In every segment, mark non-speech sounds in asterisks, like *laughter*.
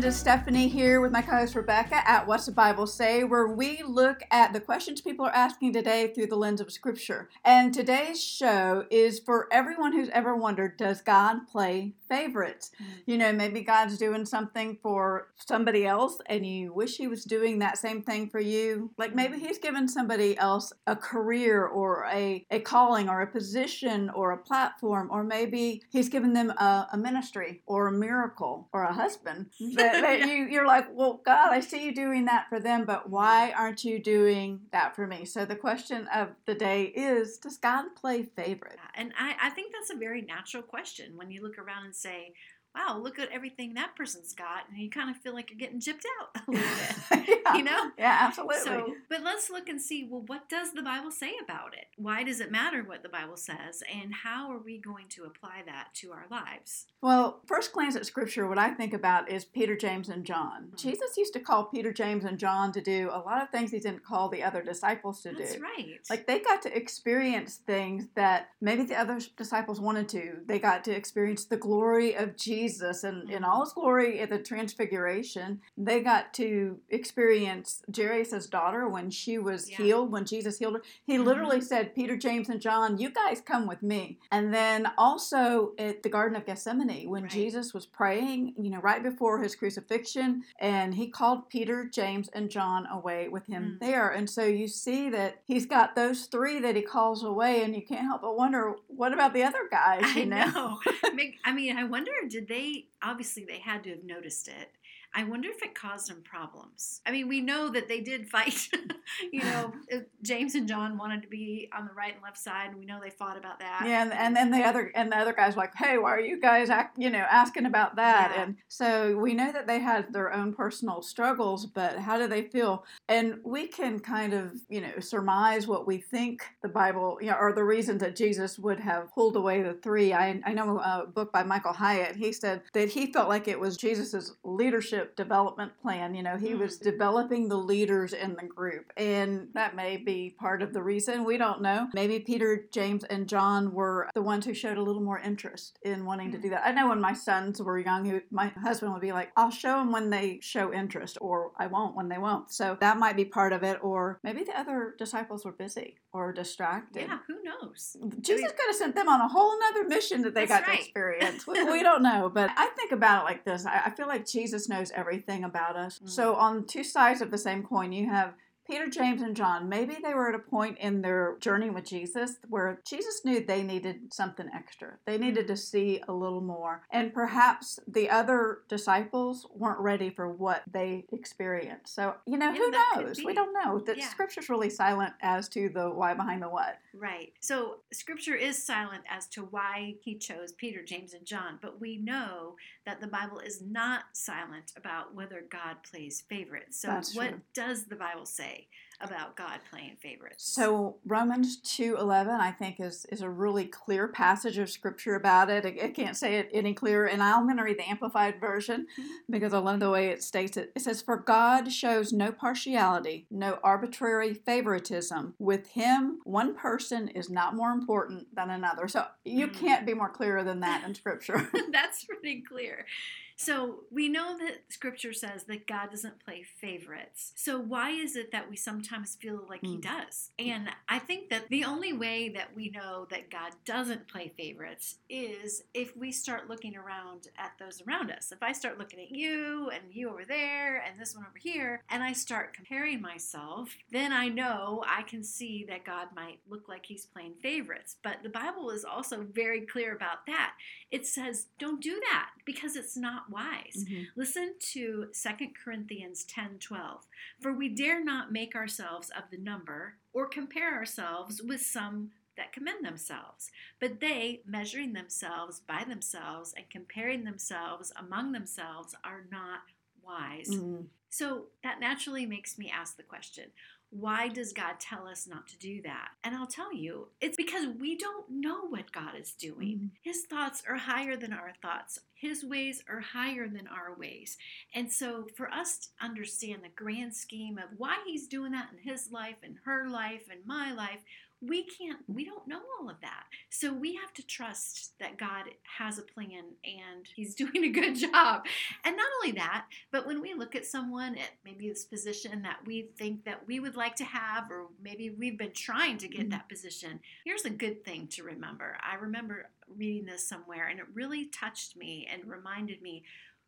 friend Stephanie here with my co host Rebecca at What's the Bible Say, where we look at the questions people are asking today through the lens of Scripture. And today's show is for everyone who's ever wondered does God play favorites? Mm-hmm. You know, maybe God's doing something for somebody else and you wish He was doing that same thing for you. Like maybe He's given somebody else a career or a, a calling or a position or a platform, or maybe He's given them a, a ministry or a miracle or a husband that, that *laughs* yeah. you, you're like, well, God, I see you doing that for them, but why aren't you doing that for me? So the question of the day is Does God play favorite? And I, I think that's a very natural question when you look around and say, wow, look at everything that person's got, and you kind of feel like you're getting gypped out a little bit, *laughs* yeah. you know? Yeah, absolutely. So, but let's look and see. Well, what does the Bible say about it? Why does it matter what the Bible says, and how are we going to apply that to our lives? Well, first glance at Scripture, what I think about is Peter, James, and John. Mm-hmm. Jesus used to call Peter, James, and John to do a lot of things he didn't call the other disciples to That's do. That's right. Like they got to experience things that maybe the other disciples wanted to. They got to experience the glory of Jesus Jesus and in all his glory at the transfiguration. They got to experience Jairus' daughter when she was yeah. healed, when Jesus healed her. He mm-hmm. literally said, Peter, James, and John, you guys come with me. And then also at the Garden of Gethsemane, when right. Jesus was praying, you know, right before his crucifixion, and he called Peter, James, and John away with him mm. there. And so you see that he's got those three that he calls away, and you can't help but wonder, what about the other guys? You know? I know. *laughs* I mean, I wonder, did they? They obviously they had to have noticed it I wonder if it caused them problems. I mean, we know that they did fight. *laughs* you know, *laughs* James and John wanted to be on the right and left side, and we know they fought about that. Yeah, and, and then the other and the other guys were like, "Hey, why are you guys, act, you know, asking about that?" Yeah. And so we know that they had their own personal struggles, but how do they feel? And we can kind of, you know, surmise what we think the Bible, you know, or the reasons that Jesus would have pulled away the three. I I know uh, a book by Michael Hyatt. He said that he felt like it was Jesus's leadership leadership development plan. You know, he was mm-hmm. developing the leaders in the group, and that may be part of the reason. We don't know. Maybe Peter, James, and John were the ones who showed a little more interest in wanting to do mm-hmm. that. I know when my sons were young, who my husband would be like, "I'll show them when they show interest, or I won't when they won't." So that might be part of it, or maybe the other disciples were busy or distracted. Yeah, who knows? Jesus could have sent them on a whole other mission that they got right. to experience. *laughs* we, we, don't know, but I think about it like this. I, I feel like Jesus knows everything about us. Mm-hmm. So on two sides of the same coin, you have Peter, James, and John, maybe they were at a point in their journey with Jesus where Jesus knew they needed something extra. They mm-hmm. needed to see a little more. And perhaps the other disciples weren't ready for what they experienced. So, you know, who knows? We don't know. The yeah. scripture's really silent as to the why behind the what. Right. So, scripture is silent as to why he chose Peter, James, and John, but we know that the Bible is not silent about whether God plays favorites. So, That's what true. does the Bible say? Say about God playing favorites. So Romans 2:11 I think is is a really clear passage of scripture about it. I, I can't say it any clearer and I'm going to read the amplified version mm-hmm. because I love the way it states it. It says for God shows no partiality, no arbitrary favoritism. With him one person is not more important than another. So you mm-hmm. can't be more clearer than that in scripture. *laughs* That's pretty clear. So we know that scripture says that God doesn't play favorites. So why is it that we sometimes feel like mm. he does? And I think that the only way that we know that God doesn't play favorites is if we start looking around at those around us. If I start looking at you and you over there and this one over here, and I start comparing myself, then I know I can see that God might look like he's playing favorites. But the Bible is also very clear about that. It says, don't do that because it's not not wise. Mm-hmm. Listen to 2 Corinthians 10 12. For we dare not make ourselves of the number or compare ourselves with some that commend themselves, but they, measuring themselves by themselves and comparing themselves among themselves, are not wise. Mm-hmm. So that naturally makes me ask the question why does God tell us not to do that? And I'll tell you, it's because we don't know what God is doing. Mm-hmm. His thoughts are higher than our thoughts, His ways are higher than our ways. And so, for us to understand the grand scheme of why He's doing that in His life and her life and my life, we can't, we don't know all of that. So we have to trust that God has a plan and He's *laughs* doing a good job. And not only that, but when we look at someone at maybe this position that we think that we would like to have, or maybe we've been trying to get Mm-hmm. that position, here's a good thing to remember. I remember reading this somewhere and it really touched me and reminded me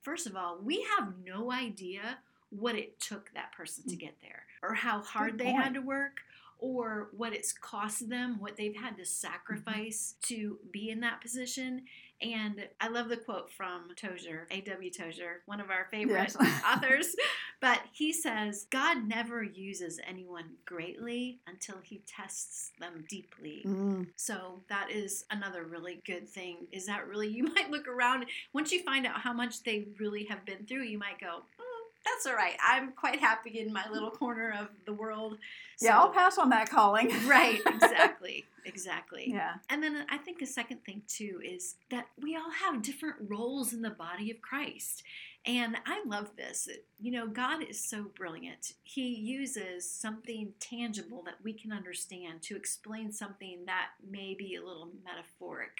first of all, we have no idea what it took that person to get there or how hard they had to work or what it's cost them, what they've had to sacrifice to be in that position. And I love the quote from Tozer, A.W. Tozer, one of our favorite Yes. *laughs* authors. But he says, God never uses anyone greatly until he tests them deeply. Mm. So that is another really good thing. Is that really, *laughs* you might look around, once you find out how much they really have been through, you might go, "Mm, that's all right. I'm quite happy in my little corner of the world. Yeah, I'll pass on that calling. *laughs* Right, *laughs* exactly. Exactly. yeah. And then I think the second thing too is that we all have different roles in the body of Christ. And I love this. You know, God is so brilliant. He uses something tangible that we can understand to explain something that may be a little metaphoric.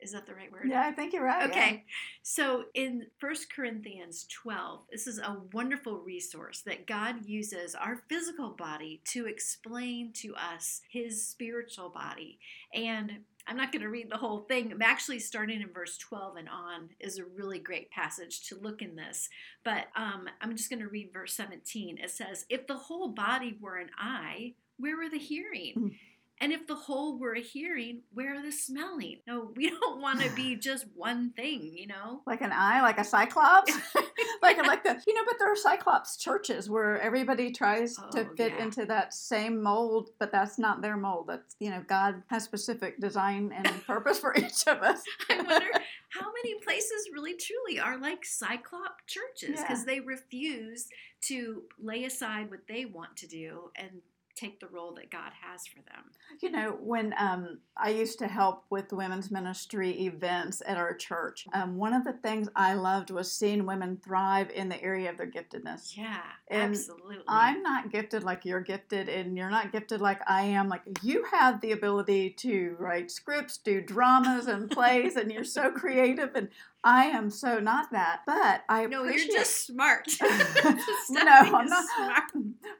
Is that the right word? Yeah, I think you're right. yeah. Okay, so in 1 Corinthians 12, this is a wonderful resource that God uses our physical body to explain to us his spiritual body. And I'm not going to read the whole thing. I'm actually starting in verse 12 and on is a really great passage to look in this. But um, I'm just going to read verse 17. It says, If the whole body were an eye, where were the hearing? And if the whole were a hearing, where are the smelling? No, we *laughs* don't want to be *laughs* just one thing, you know? Like an eye, like a cyclops, *laughs* like like the you know. But there are cyclops churches where everybody tries to Oh, fit yeah. into that same mold, but that's not their mold. That's you know, God has specific design and purpose for each of us. I wonder how many places really truly are like cyclop churches because Yeah. they refuse to lay aside what they want to do and take the role that God has for them. You know, when um, I used to help with women's ministry events at our church, um, one of the things I loved was seeing women thrive in the area of their giftedness. Yeah, And absolutely. I'm not gifted like you're gifted, and you're not gifted like I am. Like you have the ability to write scripts, do dramas and plays, and you're so creative. And I am so not that. But I no, appreciate. you're just smart. *laughs* *laughs* no, I'm not. smart.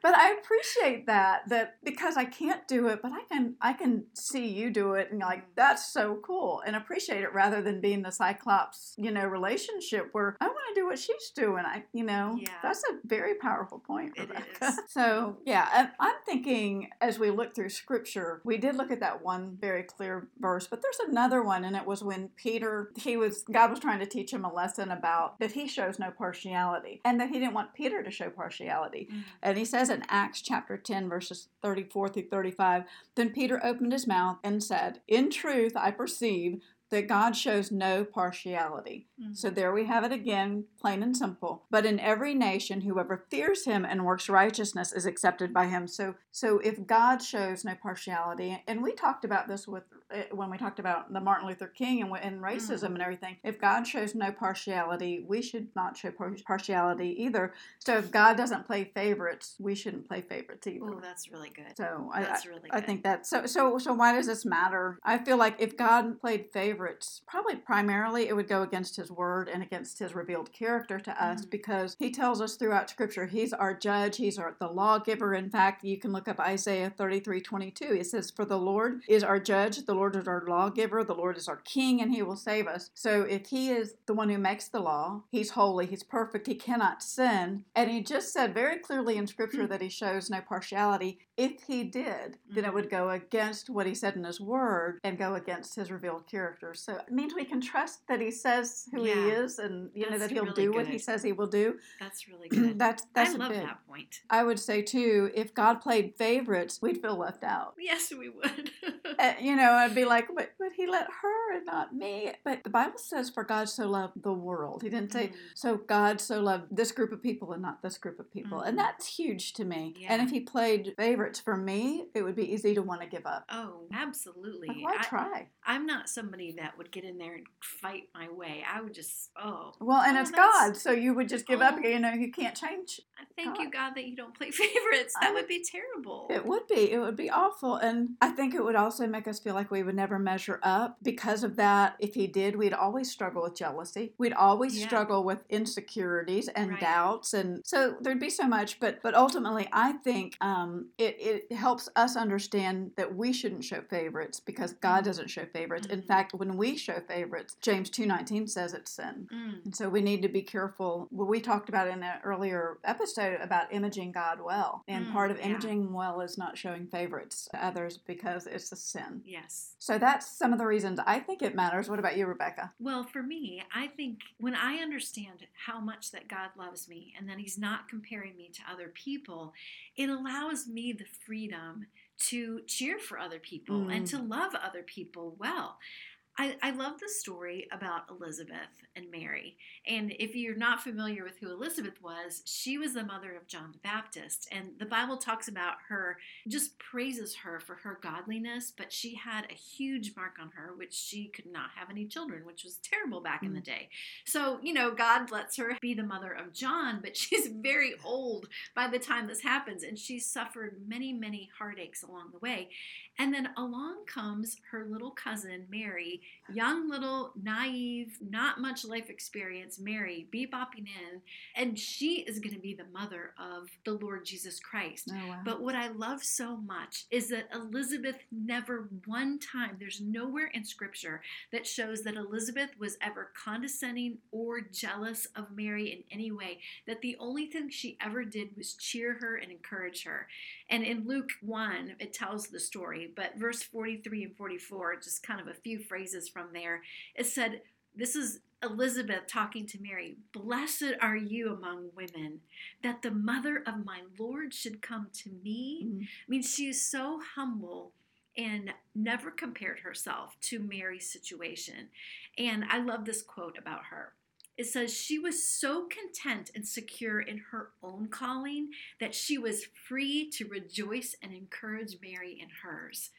But I appreciate that that because I can't do it, but I can I can see you do it, and like that's so cool, and appreciate it rather than being the Cyclops, you know, relationship where I want to do what she's doing. I, you know, Yeah. that's a very powerful point, It Rebecca. is. *laughs* So yeah, I'm thinking as we look through Scripture, we did look at that one very clear verse, but there's another one, and it was when Peter he was God was trying to teach him a lesson about that he shows no partiality, and that he didn't want Peter to show partiality. Mm. And he says in Acts chapter 10, verses 34 through 35, Then Peter opened his mouth and said, In truth, I perceive that God shows no partiality. Mm. So there we have it again, plain and simple. But in every nation, whoever fears him and works righteousness is accepted by him. So, so if God shows no partiality, and we talked about this with when we talked about the Martin Luther King and, and racism and everything. If God shows no partiality, we should not show par- partiality either. So if God doesn't play favorites, we shouldn't play favorites either. Oh, that's really good. So I, That's I- really I think that so so so why does this matter? I feel like if God played favorites, probably primarily it would go against his word and against his revealed character to us Mhm. because he tells us throughout scripture he's our judge, he's our the lawgiver. In fact, you can look up Isaiah 33, 22. It says, For the Lord is our judge, the Lord is our lawgiver, the Lord is our king, and he will save us. So if he is the one who makes the law, he's holy, he's perfect, he cannot sin. And he just said very clearly in scripture hmm. that he shows no partiality. If he did, then it Mhm. would go against what he said in his word and go against his revealed character. So it means we can trust that he says who he is and you know that he'll really do what he says he will do. That's really *clears throat* good. that's that's I love big. that point. I would say too, if God played favorites, we'd feel left out. Yes, we would. Uh, *laughs* you know, I'd be like, but, but he let her and not me. But the Bible says, for God so loved the world. He didn't say, Mm. so God so loved this group of people and not this group of people. Mhm. And that's huge to me. And if he played favorites, for me, it would be easy to want to give up. Oh, absolutely. Like, why I, try? I'm not somebody that would get in there and fight my way. I would just, oh. Well, and oh, it's God, so you would just give up. Oh. You know, you can't change. I Thank you, God. God, that you don't play *laughs* favorites. That I- would be terrible. It would be. It would be awful. And I think it would also make us feel like we would never measure up. Because of that, if he did, we'd always struggle with jealousy. We'd always Yeah. struggle with insecurities and Right. doubts. And so there'd be so much. But but ultimately, I think um, it, it helps us understand that we shouldn't show favorites because God Mhm. doesn't show favorites. In Mhm. fact, when we show favorites, James 2.19 says it's sin. Mm, And so we need to be careful. Well, we talked about in an earlier episode about imaging God well. And Mm, part of imaging him well is not showing favorites to others because it's a sin. yes. So that's some of the reasons I think it matters. What about you, Rebecca? Well, for me, I think when I understand how much that God loves me and that He's not comparing me to other people, it allows me the freedom to cheer for other people and Mm. to love other people well. I, I love the story about Elizabeth and Mary. And if you're not familiar with who Elizabeth was, she was the mother of John the Baptist. And the Bible talks about her, just praises her for her godliness, but she had a huge mark on her, which she could not have any children, which was terrible back in the mm. day. So, you know, God lets her be the mother of John, but *laughs* she's very old by the time this happens, and she's suffered many, many heartaches along the way. And then along comes her little cousin, Mary, young, little, naive, not much life experience, Mary, be bebopping in, and she is going to be the mother of the Lord Jesus Christ. Oh, wow. But what I love so much is that Elizabeth never one time, there's nowhere in scripture that shows that Elizabeth was ever condescending or jealous of Mary in any way. That the only thing she ever did was cheer her and encourage her. And in Luke 1, it tells the story, but verse 43 and 44, just kind of a few phrases from there, it said, This is Elizabeth talking to Mary. Blessed are you among women, that the mother of my Lord should come to me. Mhm. I mean, she is so humble and never compared herself to Mary's situation. And I love this quote about her. It says, She was so content and secure in her own calling that she was free to rejoice and encourage Mary in hers.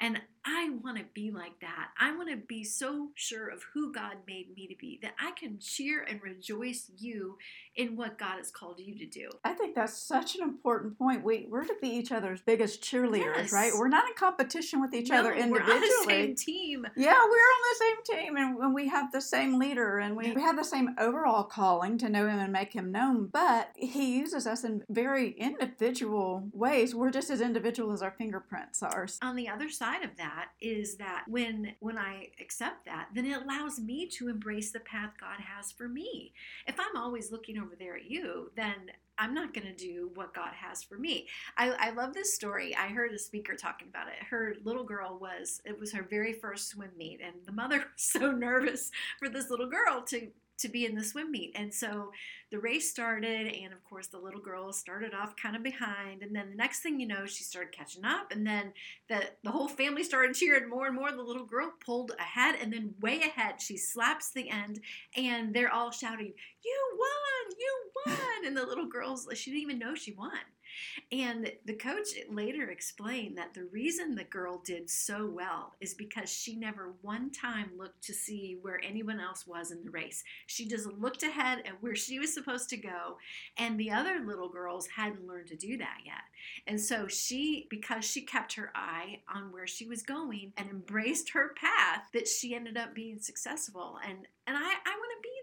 And I want to be like that. I want to be so sure of who God made me to be that I can cheer and rejoice you in what God has called you to do. I think that's such an important point. We, we're to be each other's biggest cheerleaders, Yes. right? We're not in competition with each other No, individually. We're on the same team. Yeah, we're on the same team and, and we have the same leader and we, we have the same overall calling to know him and make him known, but he uses us in very individual ways. We're just as individual as our fingerprints are. on the other side of that is that when when I accept that, then it allows me to embrace the path God has for me. If I'm always looking over there at you, then I'm not going to do what God has for me. I, I love this story. I heard a speaker talking about it. Her little girl was, it was her very first swim meet, and the mother *laughs* was so nervous for this little girl to to be in the swim meet. And so the race started, and of course, the little girl started off kind of behind. And then the next thing you know, she started catching up. And then the, the whole family *laughs* started cheering more and more. The little girl pulled ahead, and then way ahead, she slaps the end, and they're all shouting, You won! You won! And the little girl's, she didn't even know she won. And the coach later explained that the reason the girl did so well is because she never one time looked to see where anyone else was in the race. She just looked ahead at where she was supposed to go, and the other little girls hadn't learned to do that yet. And so she, because she kept her eye on where she was going and embraced her path, that she ended up being successful. And and I, I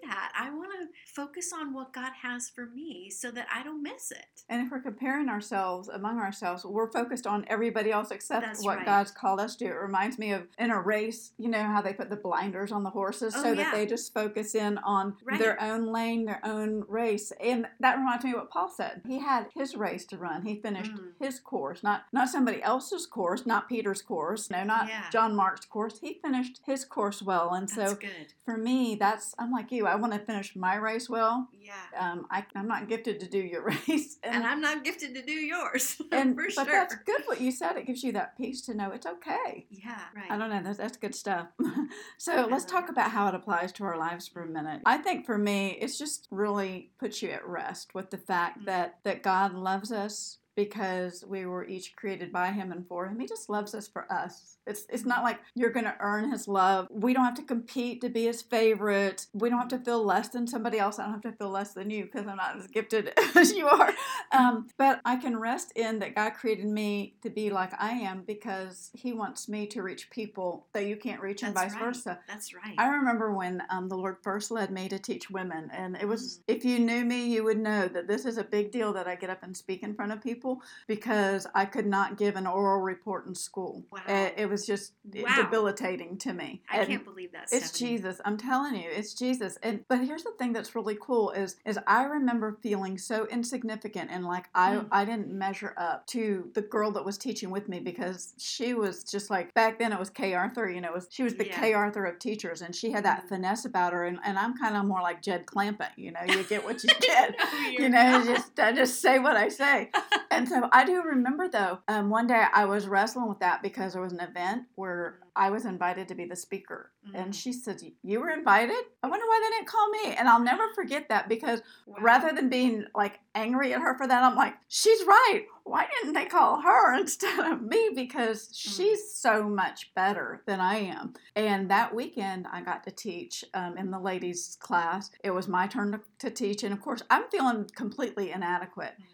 that. I want to focus on what God has for me so that I don't miss it. And if we're comparing ourselves among ourselves, we're focused on everybody else except That's what right. God's called us to. It reminds me of in a race, you know how they put the blinders on the horses Oh, so yeah. that they just focus in on Right. their own lane, their own race. And that reminds me of what Paul said. He had his race to run. He finished Mm. his course, not not somebody else's course, not Peter's course, no, not Yeah. John Mark's course. He finished his course well. And That's so good. for me, that's I'm like you. I want to finish my race well. Yeah. Um, I, I'm not gifted to do your *laughs* race, And I'm not gifted to do yours. *laughs* and for but sure. that's good what you said. It gives you that peace to know it's okay. Yeah, right. I don't know. That's, that's good stuff. *laughs* so let's talk about how it applies to our lives for a minute. I think for me, it's just really puts you at rest with the fact Mhm. that that God loves us because we were each created by Him and for Him. He just loves us for us. It's it's not like you're going to earn His love. We don't have to compete to be His favorite. We don't have to feel less than somebody else. I don't have to feel less than you because I'm not as gifted *laughs* as you are. Um, but I can rest in that God created me to be like I am because He wants me to reach people that you can't reach, and vice right. versa. That's right. I remember when um, the Lord first led me to teach women, and it was, Mm. if you knew me, you would know that this is a big deal that I get up and speak in front of people because I could not give an oral report in school. Wow. It, it was just Wow. debilitating to me. I And can't believe that. it's Stephanie. Jesus. I'm telling you, it's Jesus. And but here's the thing that's really cool is is I remember feeling so insignificant and like I Mm. I didn't measure up to the girl that was teaching with me because she was just like back then it was Kay Arthur, you know, it was she was the Yeah. Kay Arthur of teachers and she had that Mm. finesse about her and, and I'm kind of more like Jed Clampett, you know, you get what you *laughs* get. No, you know, *laughs* just I just say what I say. *laughs* And so I do remember though, um, one day I was wrestling with that because there was an event where I was invited to be the speaker. Mm. And she said, You were invited? I wonder why they didn't call me. And I'll never forget that because Wow. rather than being like angry at her for that, I'm like, She's right. Why didn't they call her *laughs* instead of me? Because she's so much better than I am. And that weekend, I got to teach um, in the ladies' class. It was my turn to, to teach. And of course, I'm feeling completely inadequate. Mm.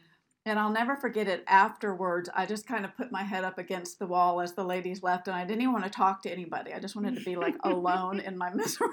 And I'll never forget it afterwards. I just kind of put my head up against the wall as the ladies left, and I didn't even want to talk to anybody. I just wanted to be like *laughs* alone in my misery,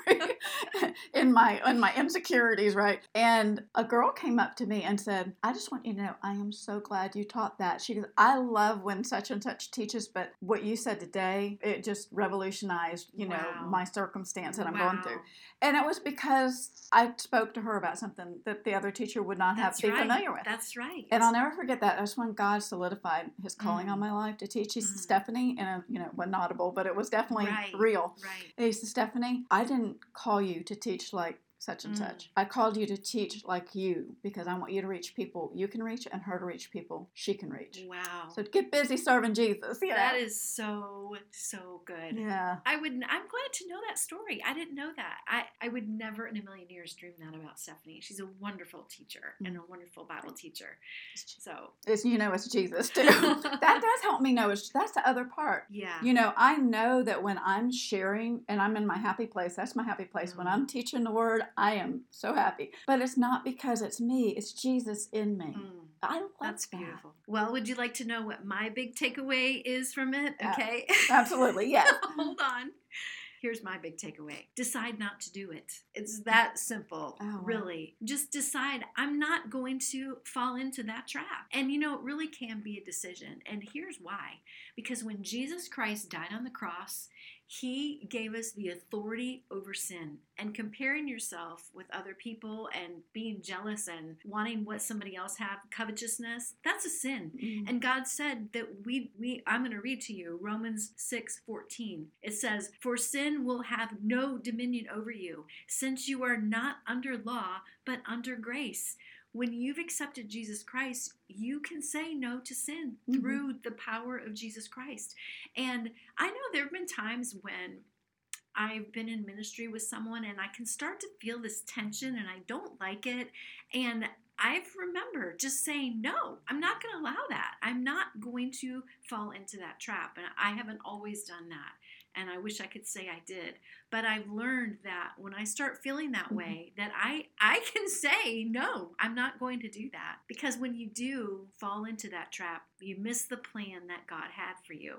*laughs* in my in my insecurities, right? And a girl came up to me and said, "I just want you to know, I am so glad you taught that." She goes, "I love when such and such teaches, but what you said today, it just revolutionized, you know, Wow. my circumstance that I'm going through." And it was because I spoke to her about something that the other teacher would not have That's be right. familiar with. That's right. And I'll never forget that. That's when God solidified His calling on Mm. my life to teach. He said, Mm. Stephanie, and you know, was not audible, but it was definitely Right. real. Right. He said, Stephanie, I didn't call you to teach like such and Mm. such. I called you to teach like you because I want you to reach people you can reach and her to reach people she can reach. Wow. So get busy serving Jesus. Know? that is so so good. yeah. I would. I'm glad to know that story. I didn't know that. I, I would never in a million years dream that about Stephanie. She's a wonderful teacher and a wonderful Bible teacher. So It's you know it's Jesus *laughs* too. that does help me know. It's, that's the other part. yeah. You know, I know that when I'm sharing and I'm in my happy place, that's my happy place. When Mm. I'm teaching the word, I am so happy. But it's not because it's me, it's Jesus in me. Mm, I love that's that. beautiful. Well, would you like to know what my big takeaway is from it? Okay. Absolutely, yes. *laughs* Hold on. Here's my big takeaway decide not to do it. It's that simple, Oh, wow. really. Just decide I'm not going to fall into that trap. And you know, it really can be a decision. And here's why because when Jesus Christ died on the cross, he gave us the authority over sin. And comparing yourself with other people and being jealous and wanting what somebody else have, covetousness, that's a sin. Mm. And God said that we we I'm going to read to you Romans 6:14. It says, "For sin will have no dominion over you, since you are not under law, but under grace." When you've accepted Jesus Christ, you can say no to sin Mhm. through the power of Jesus Christ. And I know there have been times when I've been in ministry with someone and I can start to feel this tension and I don't like it. And I've remembered just saying, no, I'm not going to allow that. I'm not going to fall into that trap. And I haven't always done that. And I wish I could say I did. But I've learned that when I start feeling that Mhm. way, that I, I can say, no, I'm not going to do that. Because when you do fall into that trap, you miss the plan that God had for you.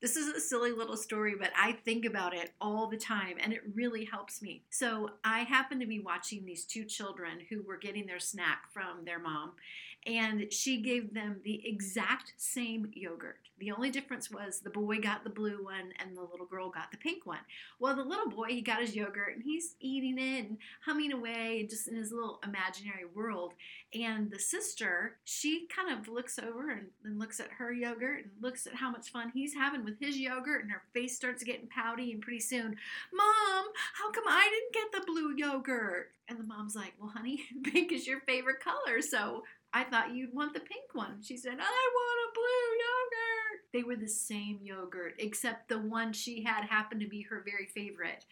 This is a silly little story, but I think about it all the time and it really helps me. So, I happened to be watching these two children who were getting their snack from their mom, and she gave them the exact same yogurt. The only difference was the boy got the blue one and the little girl got the pink one. Well, the little boy, he got his yogurt and he's eating it and humming away and just in his little imaginary world. And the sister, she kind of looks over and, and looks at her yogurt and looks at how much fun he's having with his yogurt, and her face starts getting pouty. And pretty soon, Mom, how come I didn't get the blue yogurt? And the mom's like, Well, honey, *laughs* pink is your favorite color, so I thought you'd want the pink one. She said, I want a blue yogurt. They were the same yogurt, except the one she had happened to be her very favorite.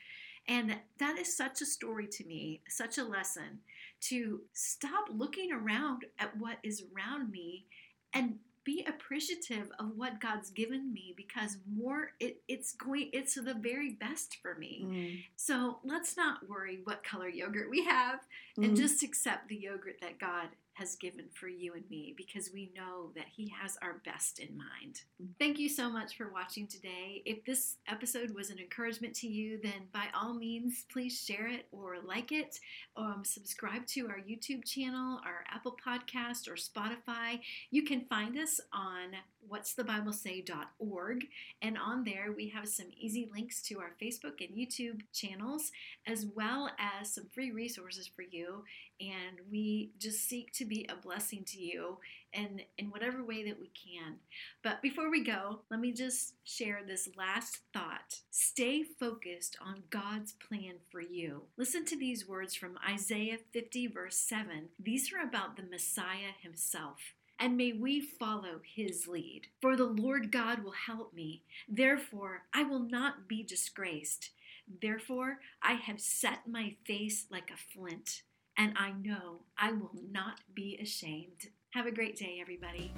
And that is such a story to me, such a lesson to stop looking around at what is around me and be appreciative of what God's given me because more it, it's going it's the very best for me. Mm. So let's not worry what color yogurt we have Mm. and just accept the yogurt that God has given for you and me because we know that He has our best in mind. Thank you so much for watching today. If this episode was an encouragement to you, then by all means, please share it or like it. Um, subscribe to our YouTube channel, our Apple Podcast, or Spotify. You can find us on what'sthebiblesay.org, and on there we have some easy links to our Facebook and YouTube channels, as well as some free resources for you. And we just seek to be a blessing to you in, in whatever way that we can. But before we go, let me just share this last thought. Stay focused on God's plan for you. Listen to these words from Isaiah 50, verse 7. These are about the Messiah himself. And may we follow his lead. For the Lord God will help me. Therefore, I will not be disgraced. Therefore, I have set my face like a flint, and I know I will not be ashamed. Have a great day, everybody.